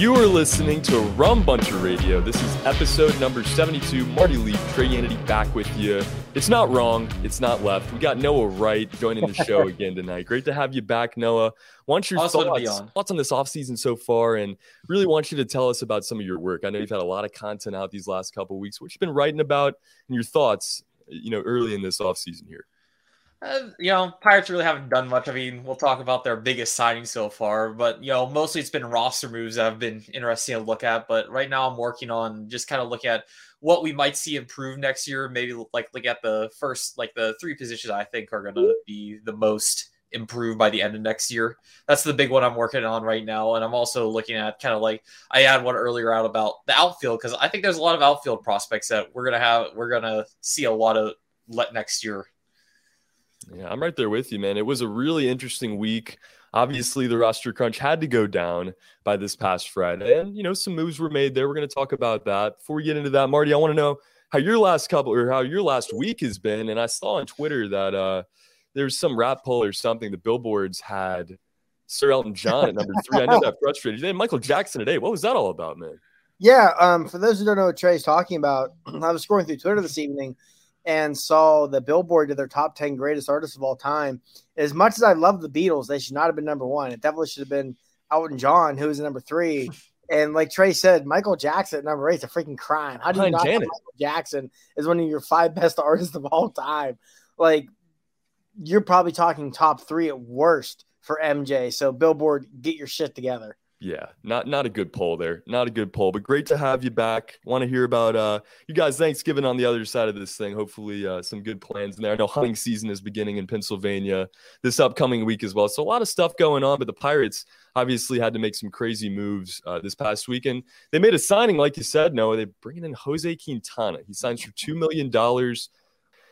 You are listening to Rum Bunter Radio. This is episode number 72. Marty Lee, Trey Yanity back with you. It's not wrong. It's not left. We got Noah Wright joining the show again tonight. Great to have you back, Noah. Want your Awesome to be thoughts, on. thoughts on this offseason so far and really want you to tell us about some of your work. I know you've had a lot of content out these last couple of weeks. What you've been writing about and your thoughts, you know, early in this offseason here. Uh, you know, Pirates really haven't done much. I mean, we'll talk about their biggest signing so far, but you know, mostly it's been roster moves that have been interesting to look at. But right now, I'm working on just kind of look at what we might see improve next year. Maybe like look at the first, like the three positions I think are going to be the most improved by the end of next year. That's the big one I'm working on right now. And I'm also looking at kind of like I had one earlier out about the outfield because I think there's a lot of outfield prospects that we're gonna have. We're gonna see a lot of let next year. Yeah, I'm right there with you, man. It was a really interesting week. Obviously, the roster crunch had to go down by this past Friday, and you know some moves were made there. We're going to talk about that. Before we get into that, Marty, I want to know how your last couple or how your last week has been. And I saw on Twitter that uh, there's some rap poll or something. The billboards had Sir Elton John at number three. I know that frustrated you. Michael Jackson today. What was that all about, man? Yeah, um, for those who don't know what Trey's talking about, I was scrolling through Twitter this evening and saw the Billboard to their top 10 greatest artists of all time. As much as I love the Beatles, they should not have been number one. It definitely should have been Elton John, who was number three. And like Trey said, Michael Jackson at number eight is a freaking crime. How do you not Janet. Michael Jackson is one of your five best artists of all time? Like, you're probably talking top three at worst for MJ. So, Billboard, get your shit together. Yeah, not not a good poll there. Not a good poll, but great to have you back. Want to hear about uh you guys Thanksgiving on the other side of this thing. Hopefully uh, some good plans in there. I know hunting season is beginning in Pennsylvania this upcoming week as well. So a lot of stuff going on, but the Pirates obviously had to make some crazy moves uh, this past weekend. They made a signing, like you said, Noah. They're bringing in Jose Quintana. He signs for two million dollars.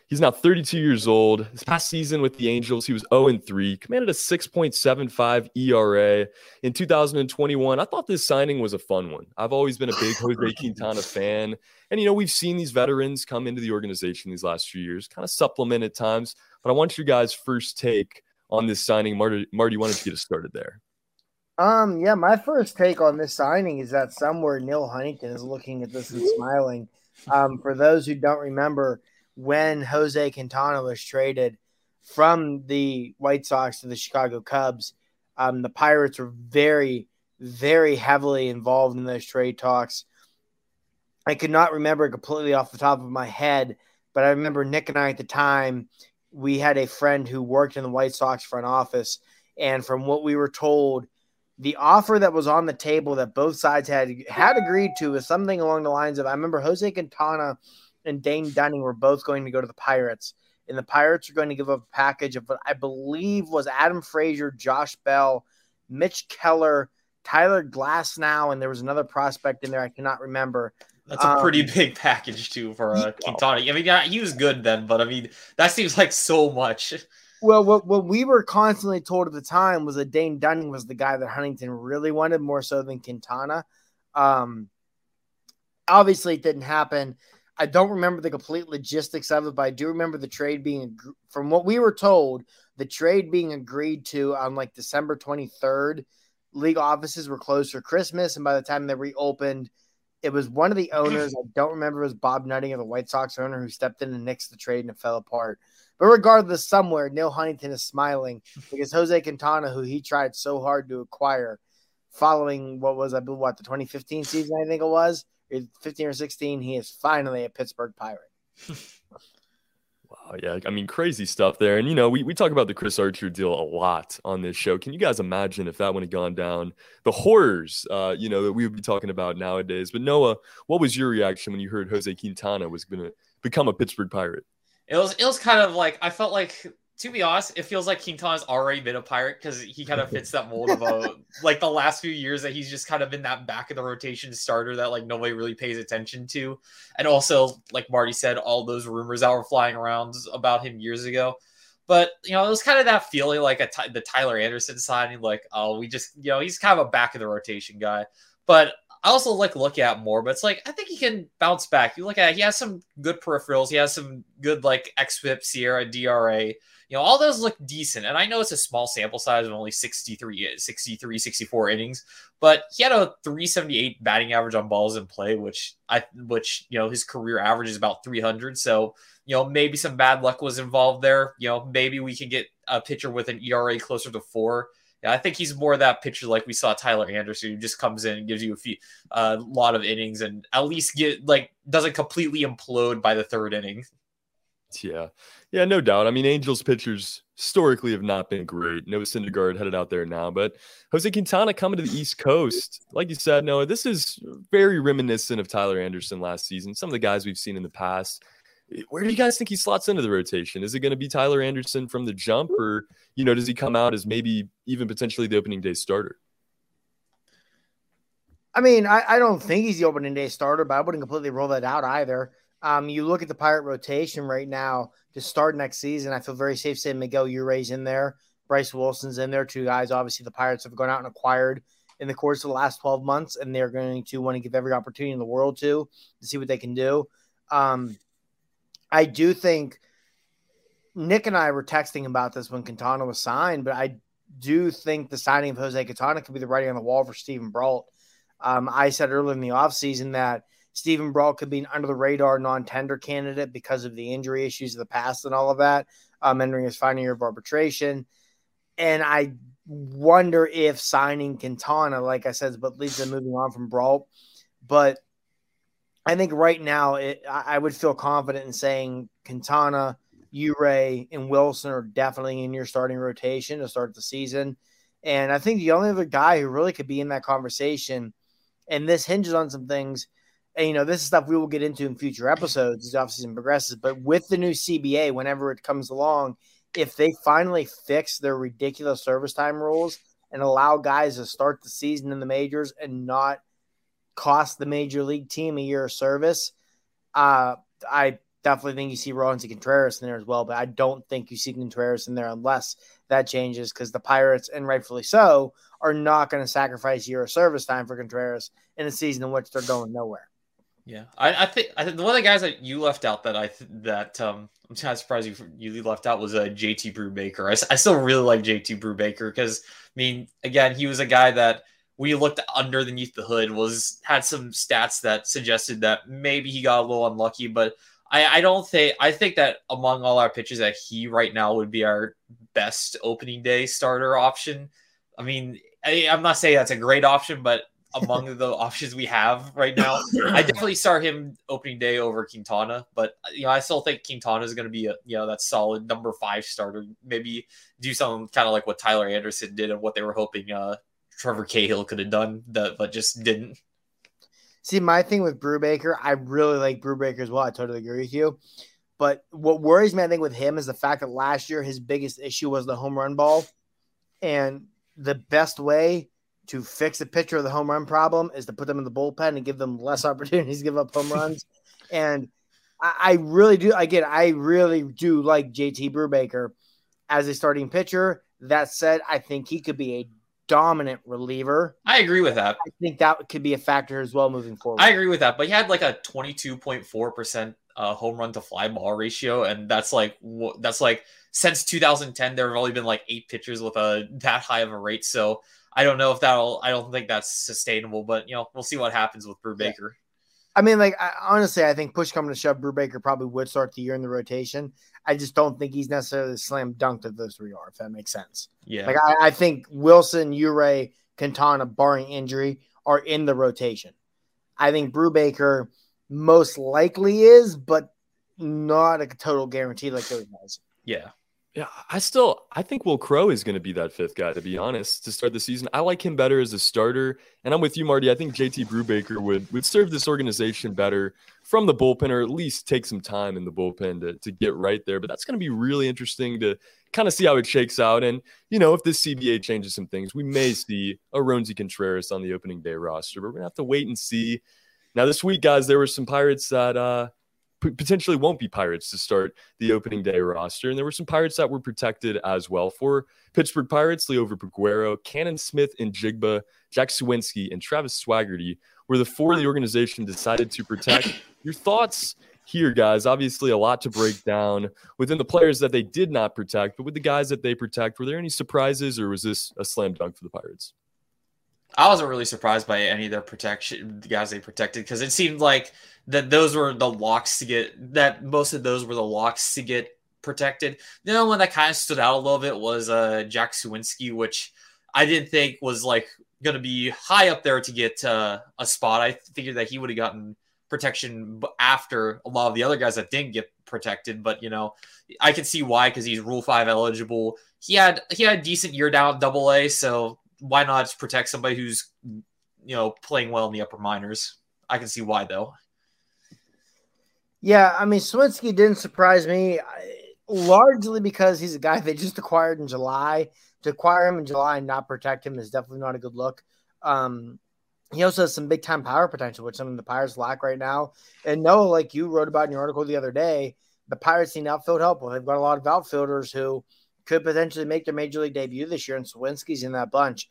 He's now 32 years old. This past season with the Angels, he was 0 3, commanded a 6.75 ERA in 2021. I thought this signing was a fun one. I've always been a big Jose Quintana fan. And, you know, we've seen these veterans come into the organization these last few years, kind of supplement at times. But I want your guys' first take on this signing. Marty, Marty, why don't you get us started there? Um, yeah, my first take on this signing is that somewhere Neal Huntington is looking at this and smiling. Um, for those who don't remember, when Jose Quintana was traded from the White Sox to the Chicago Cubs, um, the Pirates were very, very heavily involved in those trade talks. I could not remember completely off the top of my head, but I remember Nick and I at the time, we had a friend who worked in the White Sox front office. And from what we were told, the offer that was on the table that both sides had had agreed to was something along the lines of I remember Jose Quintana and Dane Dunning were both going to go to the Pirates, and the Pirates are going to give up a package of what I believe was Adam Frazier, Josh Bell, Mitch Keller, Tyler Glasnow, and there was another prospect in there I cannot remember. That's a pretty um, big package too for uh, Quintana. I mean, yeah, he was good then, but I mean, that seems like so much. Well, what, what we were constantly told at the time was that Dane Dunning was the guy that Huntington really wanted more so than Quintana. Um, obviously, it didn't happen. I don't remember the complete logistics of it, but I do remember the trade being, from what we were told, the trade being agreed to on like December 23rd. League offices were closed for Christmas, and by the time they reopened, it was one of the owners. I don't remember it was Bob Nutting or the White Sox owner who stepped in and nixed the trade and it fell apart. But regardless, somewhere Neal Huntington is smiling because Jose Quintana, who he tried so hard to acquire, following what was I believe what the 2015 season, I think it was, 15 or 16, he is finally a Pittsburgh Pirate. wow, yeah, I mean crazy stuff there. And you know, we, we talk about the Chris Archer deal a lot on this show. Can you guys imagine if that would have gone down? The horrors, uh, you know, that we would be talking about nowadays. But Noah, what was your reaction when you heard Jose Quintana was going to become a Pittsburgh Pirate? It was it was kind of like I felt like to be honest, it feels like Quintana's already been a pirate because he kind of fits that mold of a like the last few years that he's just kind of been that back of the rotation starter that like nobody really pays attention to, and also like Marty said, all those rumors that were flying around about him years ago. But you know, it was kind of that feeling like a the Tyler Anderson signing, like oh, we just you know he's kind of a back of the rotation guy. But I also like look at more, but it's like I think he can bounce back. You look at it, he has some good peripherals, he has some good like xFIP, SIERA, DRA. You know, all those look decent. And I know it's a small sample size of only 63, 63, 64 innings, but he had a 378 batting average on balls in play, which I which you know his career average is about 300. So, you know, maybe some bad luck was involved there. You know, maybe we can get a pitcher with an ERA closer to four yeah, I think he's more that pitcher like we saw Tyler Anderson, who just comes in and gives you a few, a uh, lot of innings, and at least get like doesn't completely implode by the third inning. Yeah, yeah, no doubt. I mean, Angels pitchers historically have not been great. Noah Syndergaard headed out there now, but Jose Quintana coming to the East Coast, like you said, Noah, this is very reminiscent of Tyler Anderson last season. Some of the guys we've seen in the past where do you guys think he slots into the rotation? Is it going to be Tyler Anderson from the jump, or you know, does he come out as maybe even potentially the opening day starter? I mean, I, I don't think he's the opening day starter, but I wouldn't completely rule that out either. Um, you look at the Pirate rotation right now to start next season. I feel very safe saying Miguel Yajure's in there, Bryse Wilson's in there, two guys. Obviously, the Pirates have gone out and acquired in the course of the last 12 months, and they're going to want to give every opportunity in the world to to see what they can do. Um, I do think Nick and I were texting about this when Quintana was signed, but I do think the signing of Jose Quintana could be the writing on the wall for Steven Brault. Um, I said earlier in the offseason that Steven Brault could be an under the radar non tender candidate because of the injury issues of the past and all of that, um, entering his final year of arbitration. And I wonder if signing Quintana, like I said, but leads to moving on from Brault. But I think right now it, I would feel confident in saying Quintana, Yajure, and Wilson are definitely in your starting rotation to start the season. And I think the only other guy who really could be in that conversation, and this hinges on some things, and you know, this is stuff we will get into in future episodes as offseason progresses. But with the new CBA, whenever it comes along, if they finally fix their ridiculous service time rules and allow guys to start the season in the majors and not cost the major league team a year of service. Uh, I definitely think you see Rollins and Contreras in there as well, but I don't think you see Contreras in there unless that changes because the Pirates, and rightfully so, are not going to sacrifice year of service time for Contreras in a season in which they're going nowhere. Yeah, I, I think I think one of the guys that you left out that I th- that um I'm kind of surprised you you left out was a uh, JT Brubaker. I, I still really like JT Brubaker because I mean again he was a guy that we looked underneath the hood was had some stats that suggested that maybe he got a little unlucky, but I, I don't think I think that among all our pitches that he right now would be our best opening day starter option. I mean, I, I'm not saying that's a great option, but among the options we have right now, I definitely start him opening day over Quintana. But you know, I still think Quintana is going to be a you know that solid number five starter. Maybe do something kind of like what Tyler Anderson did and what they were hoping uh, Trevor Cahill could have done that, but just didn't. See, my thing with Brubaker, I really like Brubaker as well. I totally agree with you. But what worries me, I think, with him is the fact that last year his biggest issue was the home run ball. And the best way to fix the pitcher of the home run problem is to put them in the bullpen and give them less opportunities to give up home runs. and I, I really do, again, I really do like JT Brubaker as a starting pitcher. That said, I think he could be a dominant reliever. I agree with that. I think that could be a factor as well moving forward. I agree with that, but he had like a 22.4% uh, home run to fly ball ratio, and that's like that's like since 2010 there have only been like eight pitchers with a that high of a rate. So I don't know if that'll. I don't think that's sustainable, but you know we'll see what happens with Brubaker. Yeah. I mean, like I, honestly, I think push coming to shove, Brubaker probably would start the year in the rotation. I just don't think he's necessarily slam dunked of those three are, if that makes sense. Yeah. Like I, I think Wilson, Yajure, Quintana, barring injury, are in the rotation. I think Brubaker most likely is, but not a total guarantee like those guys. Yeah. Yeah, I still I think Wil Crowe is going to be that fifth guy to be honest to start the season. I like him better as a starter, and I'm with you, Marty. I think JT Brubaker would would serve this organization better from the bullpen, or at least take some time in the bullpen to to get right there. But that's going to be really interesting to kind of see how it shakes out. And you know, if this CBA changes some things, we may see a Roansy Contreras on the opening day roster. But we're gonna have to wait and see. Now, this week, guys, there were some Pirates that uh, potentially won't be Pirates to start the opening day roster. And there were some Pirates that were protected as well. For Pittsburgh Pirates, Liover Peguero, Canaan Smith-Njigba, Jack Suwinski, and Travis Swaggerty were the four the organization decided to protect. Your thoughts here, guys? Obviously, a lot to break down within the players that they did not protect, but with the guys that they protect, were there any surprises or was this a slam dunk for the Pirates? I wasn't really surprised by any of their protection, the guys they protected, because it seemed like that those were the locks to get that most of those were the locks to get protected. The only one that kind of stood out a little bit was uh, Jack Suwinski, which I didn't think was like going to be high up there to get uh, a spot. I figured that he would have gotten protection after a lot of the other guys that didn't get protected. But you know, I can see why because he's Rule Five eligible. He had he had a decent year down Double A, so why not protect somebody who's you know playing well in the upper minors? I can see why though. Yeah, I mean, Suwinski didn't surprise me largely because he's a guy they just acquired in July. To acquire him in July and not protect him is definitely not a good look. Um, he also has some big time power potential, which some of the Pirates lack right now. And no, like you wrote about in your article the other day, the Pirates need outfield help. Well, they've got a lot of outfielders who could potentially make their major league debut this year, and Suwinski's in that bunch.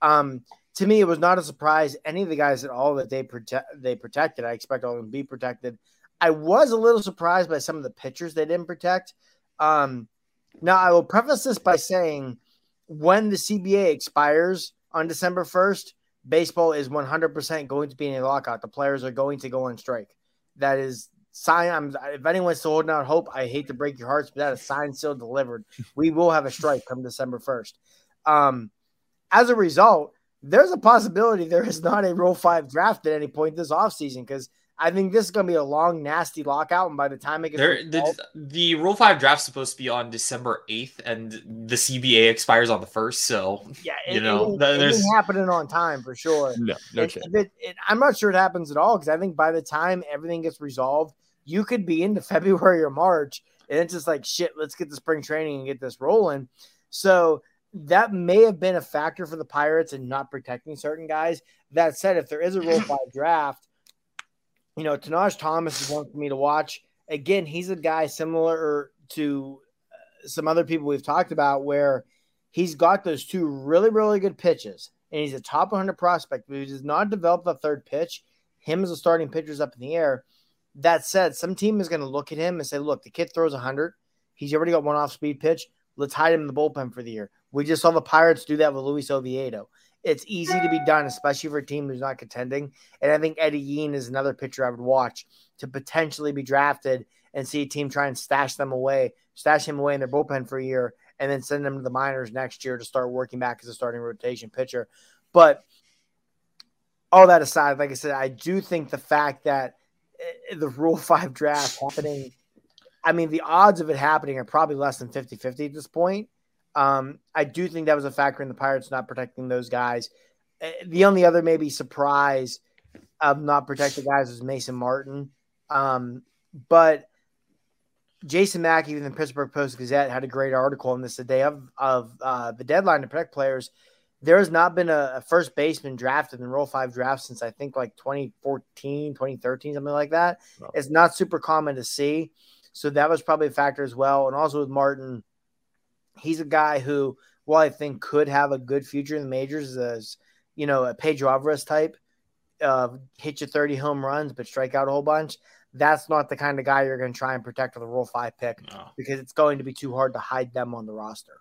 Um, to me, it was not a surprise. Any of the guys at all that they protect they protected, I expect all of them to be protected. I was a little surprised by some of the pitchers they didn't protect. Um, now, I will preface this by saying when the CBA expires on December 1st, baseball is 100% going to be in a lockout. The players are going to go on strike. That is sign. I'm, if anyone's still holding out hope, I hate to break your hearts, but that is signed, still delivered. We will have a strike come December 1st. Um, as a result, there's a possibility there is not a Rule 5 draft at any point this offseason because – I think this is going to be a long, nasty lockout. And by the time it gets there, the, the Rule 5 draft is supposed to be on December 8th, and the CBA expires on the 1st. So, yeah, it, you know, it, there's happening on time for sure. No, no chance. It, I'm not sure it happens at all because I think by the time everything gets resolved, you could be into February or March. And it's just like, shit, let's get the spring training and get this rolling. So, that may have been a factor for the Pirates in not protecting certain guys. That said, if there is a Rule 5 draft, you know, Tahnaj Thomas is one for me to watch. Again, he's a guy similar to uh, some other people we've talked about where he's got those two really, really good pitches, and he's a top 100 prospect, but he does not develop the third pitch. Him as a starting pitcher is up in the air. That said, some team is going to look at him and say, look, the kid throws 100. He's already got one off speed pitch. Let's hide him in the bullpen for the year. We just saw the Pirates do that with Luis Oviedo. It's easy to be done, especially for a team who's not contending. And I think Eddie Yean is another pitcher I would watch to potentially be drafted and see a team try and stash them away, stash him away in their bullpen for a year, and then send them to the minors next year to start working back as a starting rotation pitcher. But all that aside, like I said, I do think the fact that eh, the Rule 5 draft happening, I mean, the odds of it happening are probably less than 50 50 at this point. Um, I do think that was a factor in the Pirates not protecting those guys. eh, the only other maybe surprise of not protecting guys was Mason Martin. Um, but Jason Mackey in the Pittsburgh Post Gazette had a great article on this the day of of uh, the deadline to protect players. There has not been a, a, first baseman drafted in Rule 5 draft since I think like 2014, 2013, something like that. It's not super common to see. So that was probably a factor as well. And also with Martin, he's a guy who, well, I think could have a good future in the majors as, you know, a Pedro Alvarez type, uh, hit you 30 home runs, but strike out a whole bunch that's not the kind of guy you're going to try and protect with a Rule Five pick no. because it's going to be too hard to hide them on the roster.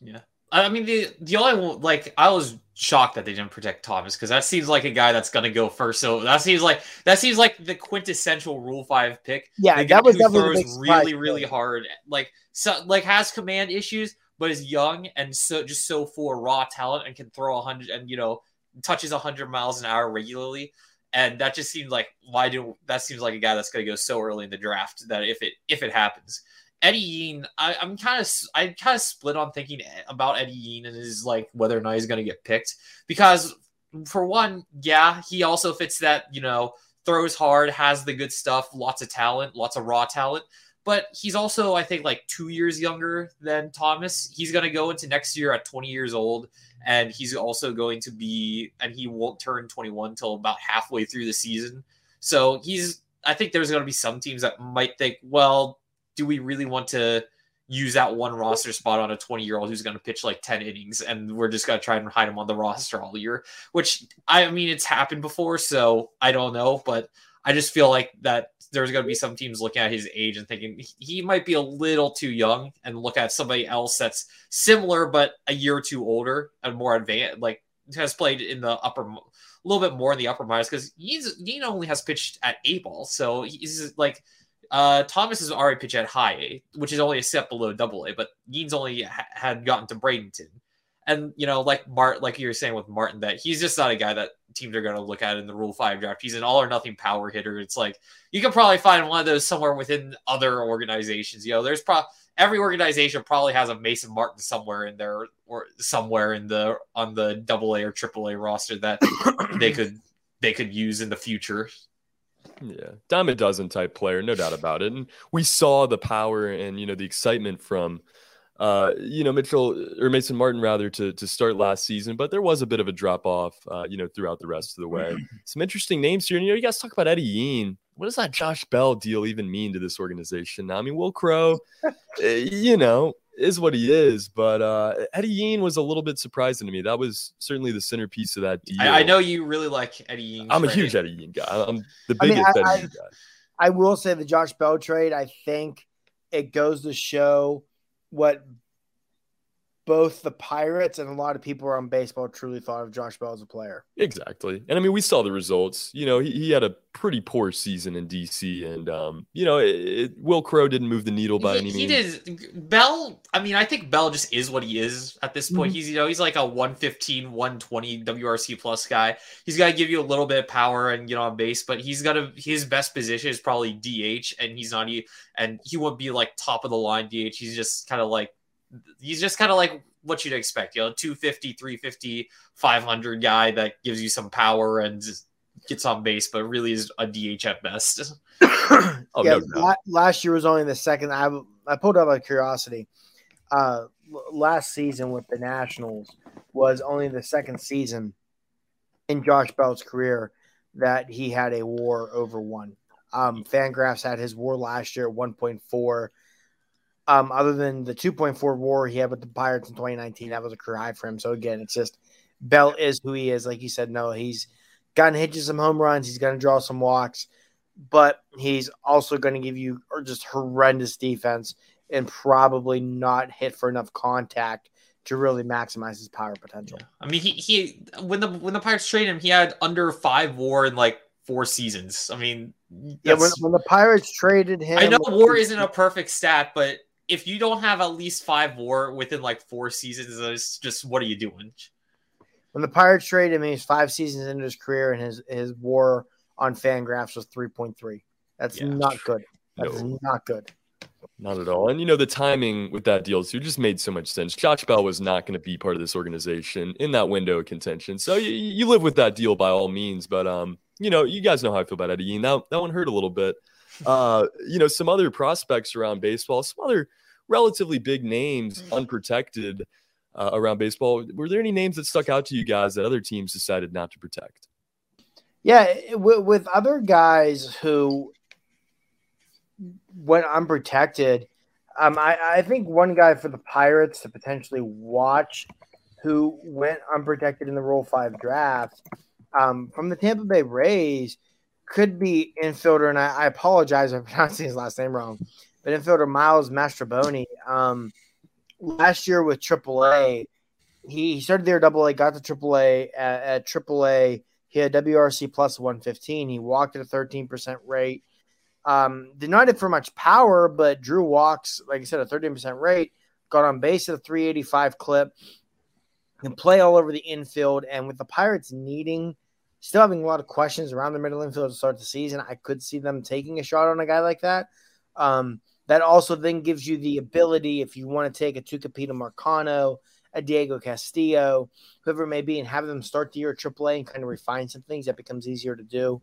Yeah, I mean the the only like I was shocked that they didn't protect Thomas because that seems like a guy that's going to go first. So that seems like that seems like the quintessential Rule Five pick. Yeah, that was definitely throws really really hard. Like so like has command issues, but is young and so just so full of raw talent and can throw a hundred and you know touches a hundred miles an hour regularly and that just seems like why do that seems like a guy that's going to go so early in the draft that if it if it happens. Eddie Yean, I, am kind of I kind of split on thinking about Eddie Yean and is like whether or not he's going to get picked because for one, yeah, he also fits that you know throws hard, has the good stuff, lots of talent, lots of raw talent. But he's also, I think, like two years younger than Thomas. He's going to go into next year at 20 years old and he's also going to be and he won't turn 21 until about halfway through the season so he's i think there's going to be some teams that might think well do we really want to use that one roster spot on a 20 year old who's going to pitch like 10 innings and we're just going to try and hide him on the roster all year? Which i mean it's happened before so i don't know but i just feel like that there's going to be some teams looking at his age and thinking he might be a little too young and look at somebody else that's similar but a year or two older and more advanced like has played in the upper a little bit more in the upper minors because he's he only has pitched at A ball so he's like uh Thomas is already pitched at high A which is only a step below double A but Yean's only ha- had gotten to Bradenton and you know, like Mart, like you were saying with Martin, that he's just not a guy that teams are going to look at in the Rule Five draft. He's an all or nothing power hitter. It's like you can probably find one of those somewhere within other organizations. You know, there's probably every organization probably has a Mason Martin somewhere in there or somewhere in the on the Double A or Triple A roster that they could they could use in the future. Yeah, dime a dozen type player, no doubt about it. And we saw the power and you know the excitement from uh, you know, Mitchell or Mason Martin rather to to start last season, but there was a bit of a drop off, uh, you know, throughout the rest of the way. Some interesting names here, and you know, you guys talk about Eddie Yean. What does that Josh Bell deal even mean to this organization? Now, I mean, Wil Crowe, eh, you know, is what he is, but uh, Eddie Yean was a little bit surprising to me. That was certainly the centerpiece of that deal. I, I know you really like Eddie Yean. I'm a huge Eddie Yean guy. I'm the biggest I mean, I, Eddie Yean guy. I will say the Josh Bell trade. I think it goes to show what both the Pirates and a lot of people around baseball truly thought of Josh Bell as a player. Exactly. And I mean, we saw the results. You know, he, he had a pretty poor season in DC. And, um, you know, it, it, Wil Crowe didn't move the needle by he, any he means. He did. Bell, I mean, I think Bell just is what he is at this point. Mm-hmm. He's, you know, he's like a 115, 120 WRC plus guy. He's got to give you a little bit of power and get on base, but he's got to, his best position is probably DH. And he's not, and he won't be like top of the line DH. He's just kind of like, he's just kind of like what you'd expect, you know, 250, 350, 500 guy that gives you some power and gets on base, but really is a DH at best. oh, yeah, no, last year was only the second. I I pulled up a curiosity. Uh, last season with the Nationals was only the second season in Josh Bell's career that he had a WAR over one. Um, Fangraphs had his WAR last year at 1.4. Um, other than the 2.4 WAR he had with the Pirates in 2019, that was a career high for him. So again, it's just Bell is who he is. Like you said, no, he's gotten hitches some home runs. He's going to draw some walks, but he's also going to give you or just horrendous defense and probably not hit for enough contact to really maximize his power potential. Yeah. I mean, he he when the when the Pirates traded him, he had under five WAR in like four seasons. I mean, yeah, when, when the Pirates traded him, I know WAR isn't a perfect stat, but if you don't have at least five WAR within like four seasons, it's just what are you doing? When the Pirates traded him, he's five seasons into his career, and his his WAR on Fangraphs was three point three. That's yeah. not good. That's no. not good. Not at all. And you know, the timing with that deal too just made so much sense. Josh Bell was not going to be part of this organization in that window of contention. So you, you live with that deal by all means. But um, you know, you guys know how I feel about Eddie Yean. That that one hurt a little bit. Uh, you know, some other prospects around baseball, some other relatively big names unprotected uh, around baseball. Were there any names that stuck out to you guys that other teams decided not to protect? Yeah, with, with other guys who went unprotected, um, I, I think one guy for the Pirates to potentially watch who went unprotected in the Rule 5 draft um, from the Tampa Bay Rays could be infielder, and I, I apologize if I'm pronouncing his last name wrong, but infielder Miles Mastrobuoni. Um, last year with AAA, he started there double A, got to AAA at, at AAA. He had WRC plus 115. He walked at a 13% rate. Um, did not hit for much power, but drew walks, like I said, a 13% rate, got on base at a 385 clip, can play all over the infield. And with the Pirates needing, still having a lot of questions around the middle infield to start the season, I could see them taking a shot on a guy like that. Um, that also then gives you the ability, if you want to take a Tucupita Marcano, a Diego Castillo, whoever it may be, and have them start the year at AAA and kind of refine some things, that becomes easier to do.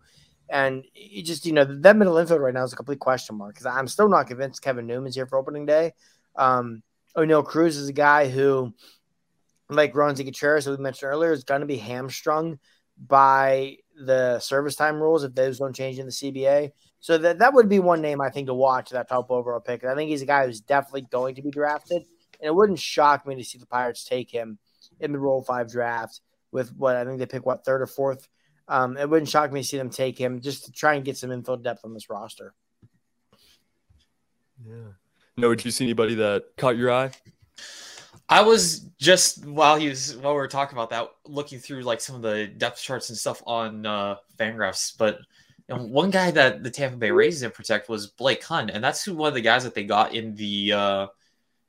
And just, you know, that middle infield right now is a complete question mark because I'm still not convinced Kevin Newman's here for opening day. Um, Oneil Cruz is a guy who, like Roansy Contreras, as we mentioned earlier, is going to be hamstrung by the service time rules if those don't change in the CBA. So that, that would be one name I think to watch that top overall pick. I think he's a guy who's definitely going to be drafted. And it wouldn't shock me to see the Pirates take him in the Rule 5 draft with what I think they pick, what, third or fourth um, it wouldn't shock me to see them take him just to try and get some infield depth on this roster. Yeah. No, did you see anybody that caught your eye? I was just while he was while we were talking about that, looking through like some of the depth charts and stuff on uh, Fangraphs. But one guy that the Tampa Bay Rays didn't protect was Blake Hunt, and that's who one of the guys that they got in the uh,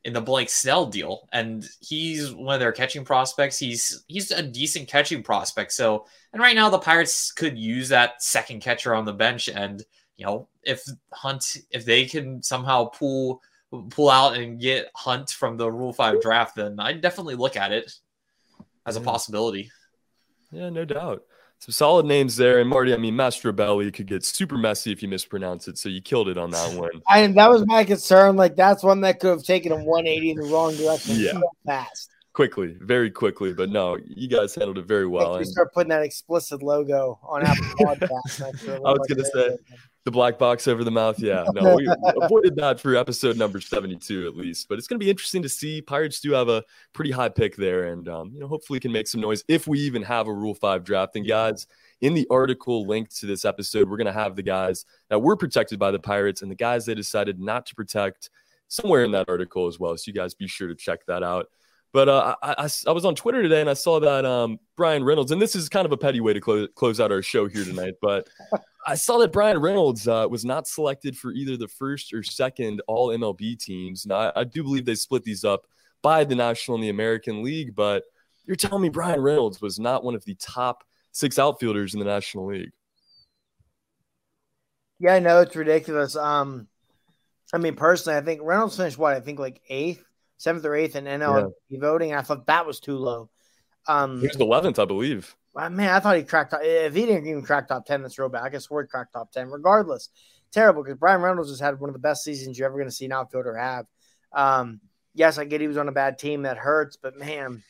in the Blake Snell deal, and he's one of their catching prospects. He's he's a decent catching prospect. So, and right now the Pirates could use that second catcher on the bench, and you know if Hunt if they can somehow pull pull out and get Hunt from the Rule Five draft, then I'd definitely look at it as a possibility. Yeah, no doubt some solid names there. And Marty, I mean, Mastrobuoni could get super messy if you mispronounce it. So you killed it on that one. I that was my concern. Like that's one that could have taken a 180 in the wrong direction yeah. fast. Quickly, very quickly, but no, you guys handled it very well. We start putting that explicit logo on Apple Podcasts. I was going to say, the black box over the mouth. Yeah, no, we avoided that for episode number 72 at least. But it's going to be interesting to see. Pirates do have a pretty high pick there, and um, you know, hopefully, can make some noise if we even have a Rule Five draft. And guys, in the article linked to this episode, we're going to have the guys that were protected by the Pirates and the guys they decided not to protect somewhere in that article as well. So you guys be sure to check that out. But uh, I, I, I, was on Twitter today and I saw that um, Bryan Reynolds, and this is kind of a petty way to close, close out our show here tonight, but I saw that Bryan Reynolds uh, was not selected for either the first or second All MLB teams. Now, I, I, do believe they split these up by the National and the American League, but you're telling me Bryan Reynolds was not one of the top six outfielders in the National League? Yeah, I know it's ridiculous. Um, I mean, personally, I think Reynolds finished what I think like eighth seventh or eighth in NL yeah. voting. I thought that was too low. Um, he was eleventh, I believe. Man, I thought he cracked. If he didn't even crack top ten, that's real bad. I guess he cracked top ten. Regardless, terrible because Bryan Reynolds has had one of the best seasons you're ever going to see an outfielder have. Um, yes, I get he was on a bad team that hurts, but man,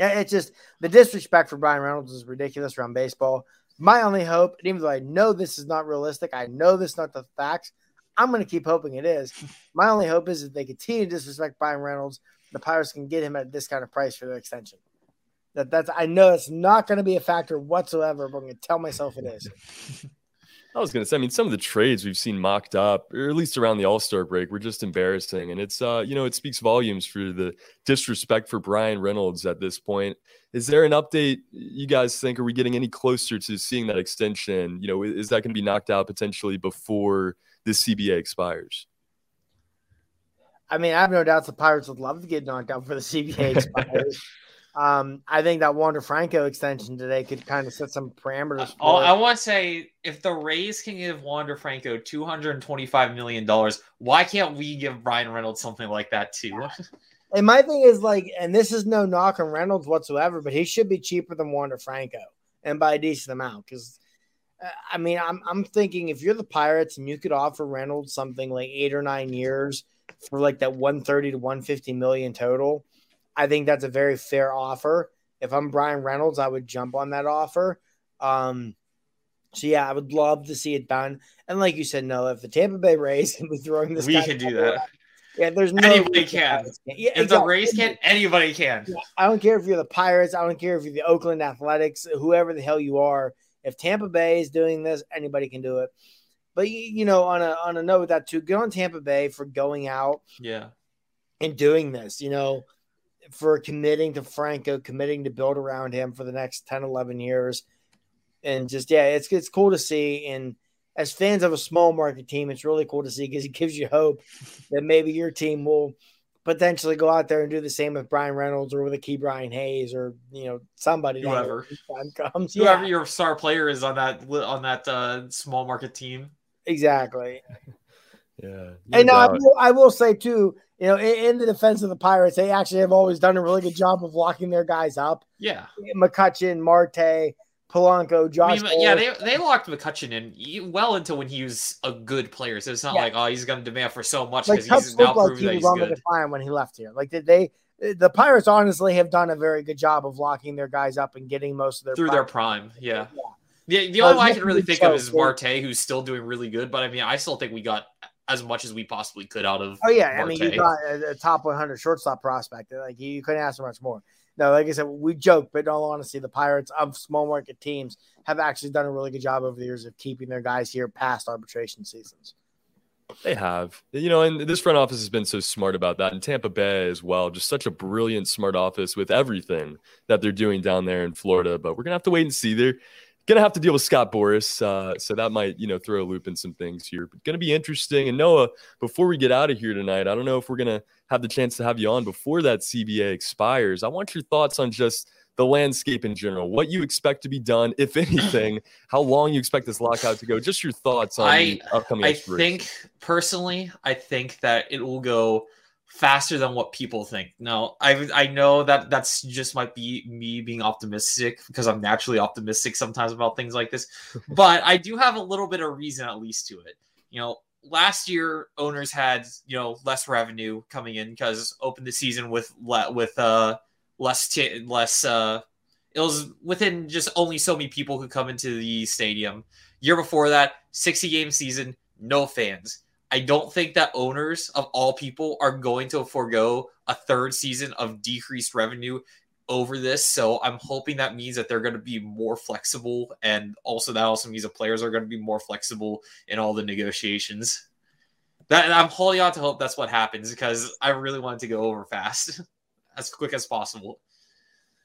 yeah, it's just the disrespect for Bryan Reynolds is ridiculous around baseball. My only hope, and even though I know this is not realistic, I know this is not the facts. I'm going to keep hoping it is. My only hope is that they continue to disrespect Bryan Reynolds, the Pirates can get him at this kind of price for the extension. That that's I know it's not going to be a factor whatsoever, but I'm going to tell myself it is. I was going to say, I mean, some of the trades we've seen mocked up, or at least around the All Star break, were just embarrassing, and it's uh, you know, it speaks volumes for the disrespect for Bryan Reynolds at this point. Is there an update you guys think? Are we getting any closer to seeing that extension? You know, is that going to be knocked out potentially before? This CBA expires? I mean, I have no doubts the Pirates would love to get knocked out for the CBA expires. Um, I think that Wander Franco extension today could kind of set some parameters. Uh, I want to say if the Rays can give Wander Franco two hundred and twenty-five million dollars, why can't we give Bryan Reynolds something like that too? And my thing is like, and this is no knock on Reynolds whatsoever, but he should be cheaper than Wander Franco, and by a decent amount. Because, I mean, I'm I'm thinking if you're the Pirates and you could offer Reynolds something like eight or nine years for like that 130 to 150 million total, I think that's a very fair offer. If I'm Bryan Reynolds, I would jump on that offer. Um, so yeah, I would love to see it done. And like you said, no, if the Tampa Bay Rays can be throwing this, we can do that. Yeah, there's no anybody can. Yeah, if exactly. the Rays can, anybody can. Yeah, I don't care if you're the Pirates. I don't care if you're the Oakland Athletics, whoever the hell you are. If Tampa Bay is doing this, anybody can do it. But you know, on a on a note with that too, good on Tampa Bay for going out, yeah, and doing this. You know, for committing to Franco, committing to build around him for the next 10, 11 years, and just yeah, it's it's cool to see and as fans of a small market team, it's really cool to see because it gives you hope that maybe your team will potentially go out there and do the same with Bryan Reynolds or with a Ke'Bryan Hayes or you know somebody whoever time comes. Whoever yeah. your star player is on that on that uh, small market team. Exactly. Yeah. and I will, I will say too, you know, in, in, the defense of the Pirates, they actually have always done a really good job of locking their guys up. Yeah. McCutchen, Marte, Polanco, Josh. I mean, yeah, they, they locked McCutchen in well into when he was a good player. So it's not yeah. like oh he's going to demand for so much because like, he's now proven that he's good. Decline when he left here, like did they? The Pirates honestly have done a very good job of locking their guys up and getting most of their through prime. their prime. Yeah. yeah. The, the only one I can really think of is Marte, who's still doing really good. But I mean, I still think we got as much as we possibly could out of. Oh yeah, Marte. I mean, you got a, a, top 100 shortstop prospect. Like you couldn't ask for much more. No, like I said, we joke, but in all honesty, the Pirates of small market teams have actually done a really good job over the years of keeping their guys here past arbitration seasons. They have, you know, and this front office has been so smart about that, and Tampa Bay as well. Just such a brilliant, smart office with everything that they're doing down there in Florida. But we're gonna have to wait and see. They're gonna have to deal with Scott Boras, uh, so that might, you know, throw a loop in some things here. But gonna be interesting. And Noah, before we get out of here tonight, I don't know if we're gonna have the chance to have you on before that CBA expires. I want your thoughts on just the landscape in general, what you expect to be done, if anything, how long you expect this lockout to go, just your thoughts on I, upcoming. I think personally, I think that it will go faster than what people think. No, I I know that that's just might be me being optimistic because I'm naturally optimistic sometimes about things like this, but I do have a little bit of reason at least to it. You know, last year owners had you know less revenue coming in because opened the season with with uh less t- less uh it was within just only so many people who come into the stadium. Year before that, 60 game season, no fans. I don't think that owners of all people are going to forego a third season of decreased revenue over this. So I'm hoping that means that they're going to be more flexible. And also, that also means the players are going to be more flexible in all the negotiations. That I'm holding on to hope that's what happens because I really want to go over fast. as quick as possible.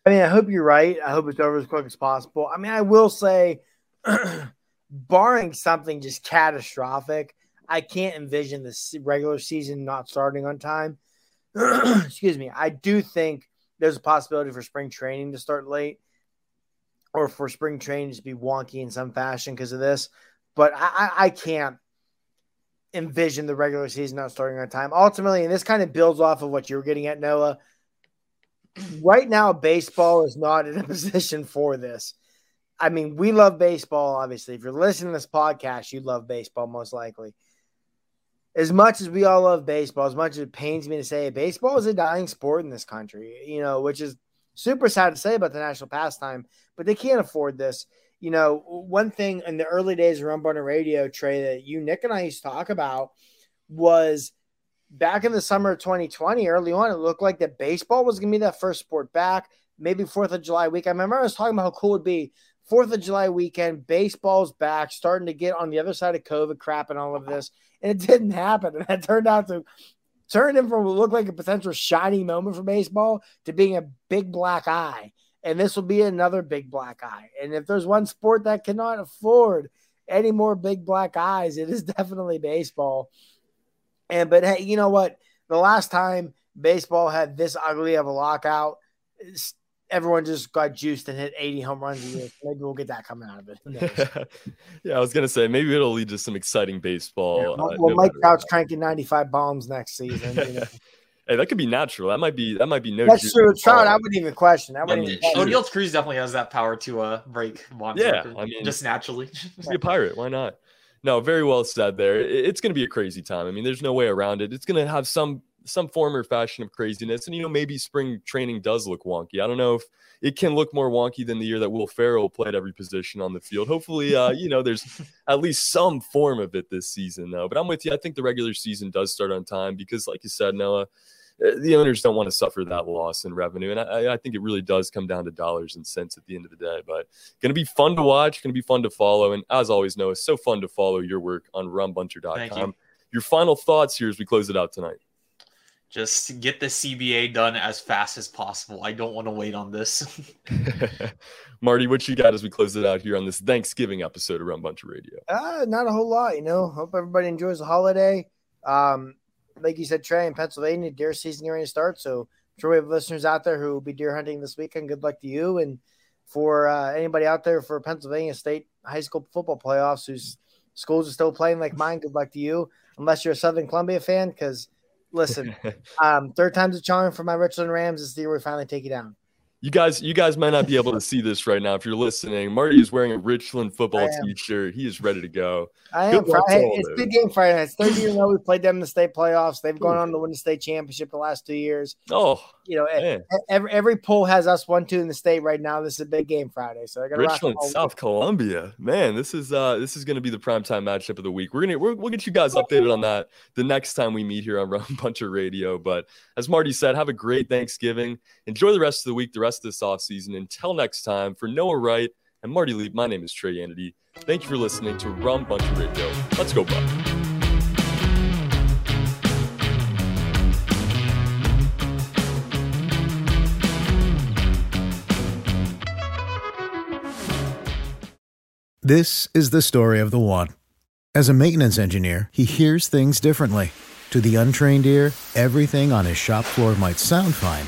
I mean, I hope you're right. I hope it's over as quick as possible. I mean, I will say, barring something just catastrophic, I can't envision the regular season not starting on time. Excuse me. I do think there's a possibility for spring training to start late or for spring training to be wonky in some fashion because of this. But I, I, can't envision the regular season not starting on time. Ultimately, and this kind of builds off of what you were getting at, Noah right now, baseball is not in a position for this. I mean, we love baseball, obviously. If you're listening to this podcast, you love baseball most likely. As much as we all love baseball, as much as it pains me to say, baseball is a dying sport in this country, you know, which is super sad to say about the national pastime, but they can't afford this. You know, one thing in the early days of Rum Radio, Trey, that you, Nick, and I used to talk about was back in the summer of 2020, early on, it looked like that baseball was going to be that first sport back. Maybe Fourth of July week. I remember I was talking about how cool it'd be. Fourth of July weekend, baseball's back, starting to get on the other side of COVID crap and all of this, and it didn't happen. And that turned out to turn him from what looked like a potential shining moment for baseball to being a big black eye. And this will be another big black eye. And if there's one sport that cannot afford any more big black eyes, it is definitely baseball. And but hey, you know what? The last time baseball had this ugly of a lockout, everyone just got juiced and hit 80 home runs a year. Maybe we'll get that coming out of it. yeah, I was gonna say maybe it'll lead to some exciting baseball. Yeah, well, uh, well no Mike Trout's cranking 95 bombs next season. You know? hey, that could be natural. That might be that might be no. That's true. Trout, I wouldn't even question. I wouldn't even Oneil Cruz definitely has that power to uh break Bonds yeah, record, I mean, just naturally. be a pirate. Why not? No, very well said there. It's going to be a crazy time. I mean, there's no way around it. It's going to have some some form or fashion of craziness. And, you know, maybe spring training does look wonky. I don't know if it can look more wonky than the year that Will Ferrell played every position on the field. Hopefully, uh, you know, there's at least some form of it this season, though. But I'm with you. I think the regular season does start on time because, like you said, Noah, uh, the owners don't want to suffer that loss in revenue. And I, I, think it really does come down to dollars and cents at the end of the day. But going to be fun to watch, going to be fun to follow. And as always, Noah, it's so fun to follow your work on rumbunter.com. You. Your final thoughts here as we close it out tonight. Just get the CBA done as fast as possible. I don't want to wait on this. Marty, what you got as we close it out here on this Thanksgiving episode of Rum Bunter Radio? Uh, not a whole lot, you know. Hope everybody enjoys the holiday. Um, like you said, Trey, in Pennsylvania, deer season is going to start. So I'm sure we have listeners out there who will be deer hunting this weekend. Good luck to you. And for uh, anybody out there for Pennsylvania State high school football playoffs whose schools are still playing like mine, good luck to you. Unless you're a Southern Columbia fan, because – listen, um, third time's a charm for my Richland Rams. This year we finally take you down you guys you guys might not be able to see this right now if you're listening. Marty is wearing a richland football t-shirt. He is ready to go. I am Friday, it's big game friday night. It's third year row we played them in the state playoffs. They've gone on to win the state championship the last two years. Oh you know every, every poll has us one two in the state right now. This is a big game friday so I got richland south columbia. Man this is uh this is going to be the prime time matchup of the week. We're gonna we will get you guys updated on that the next time we meet here on rum bunter radio. But as marty said have a great thanksgiving. Enjoy the rest of the week. The rest of this offseason. Until next time, for Noah Wright and Marty Lee, my name is Trey Anity. Thank you for listening to Rum Bunter Radio. Let's go, Buck. This is the story of the one. As a maintenance engineer, he hears things differently. To the untrained ear, everything on his shop floor might sound fine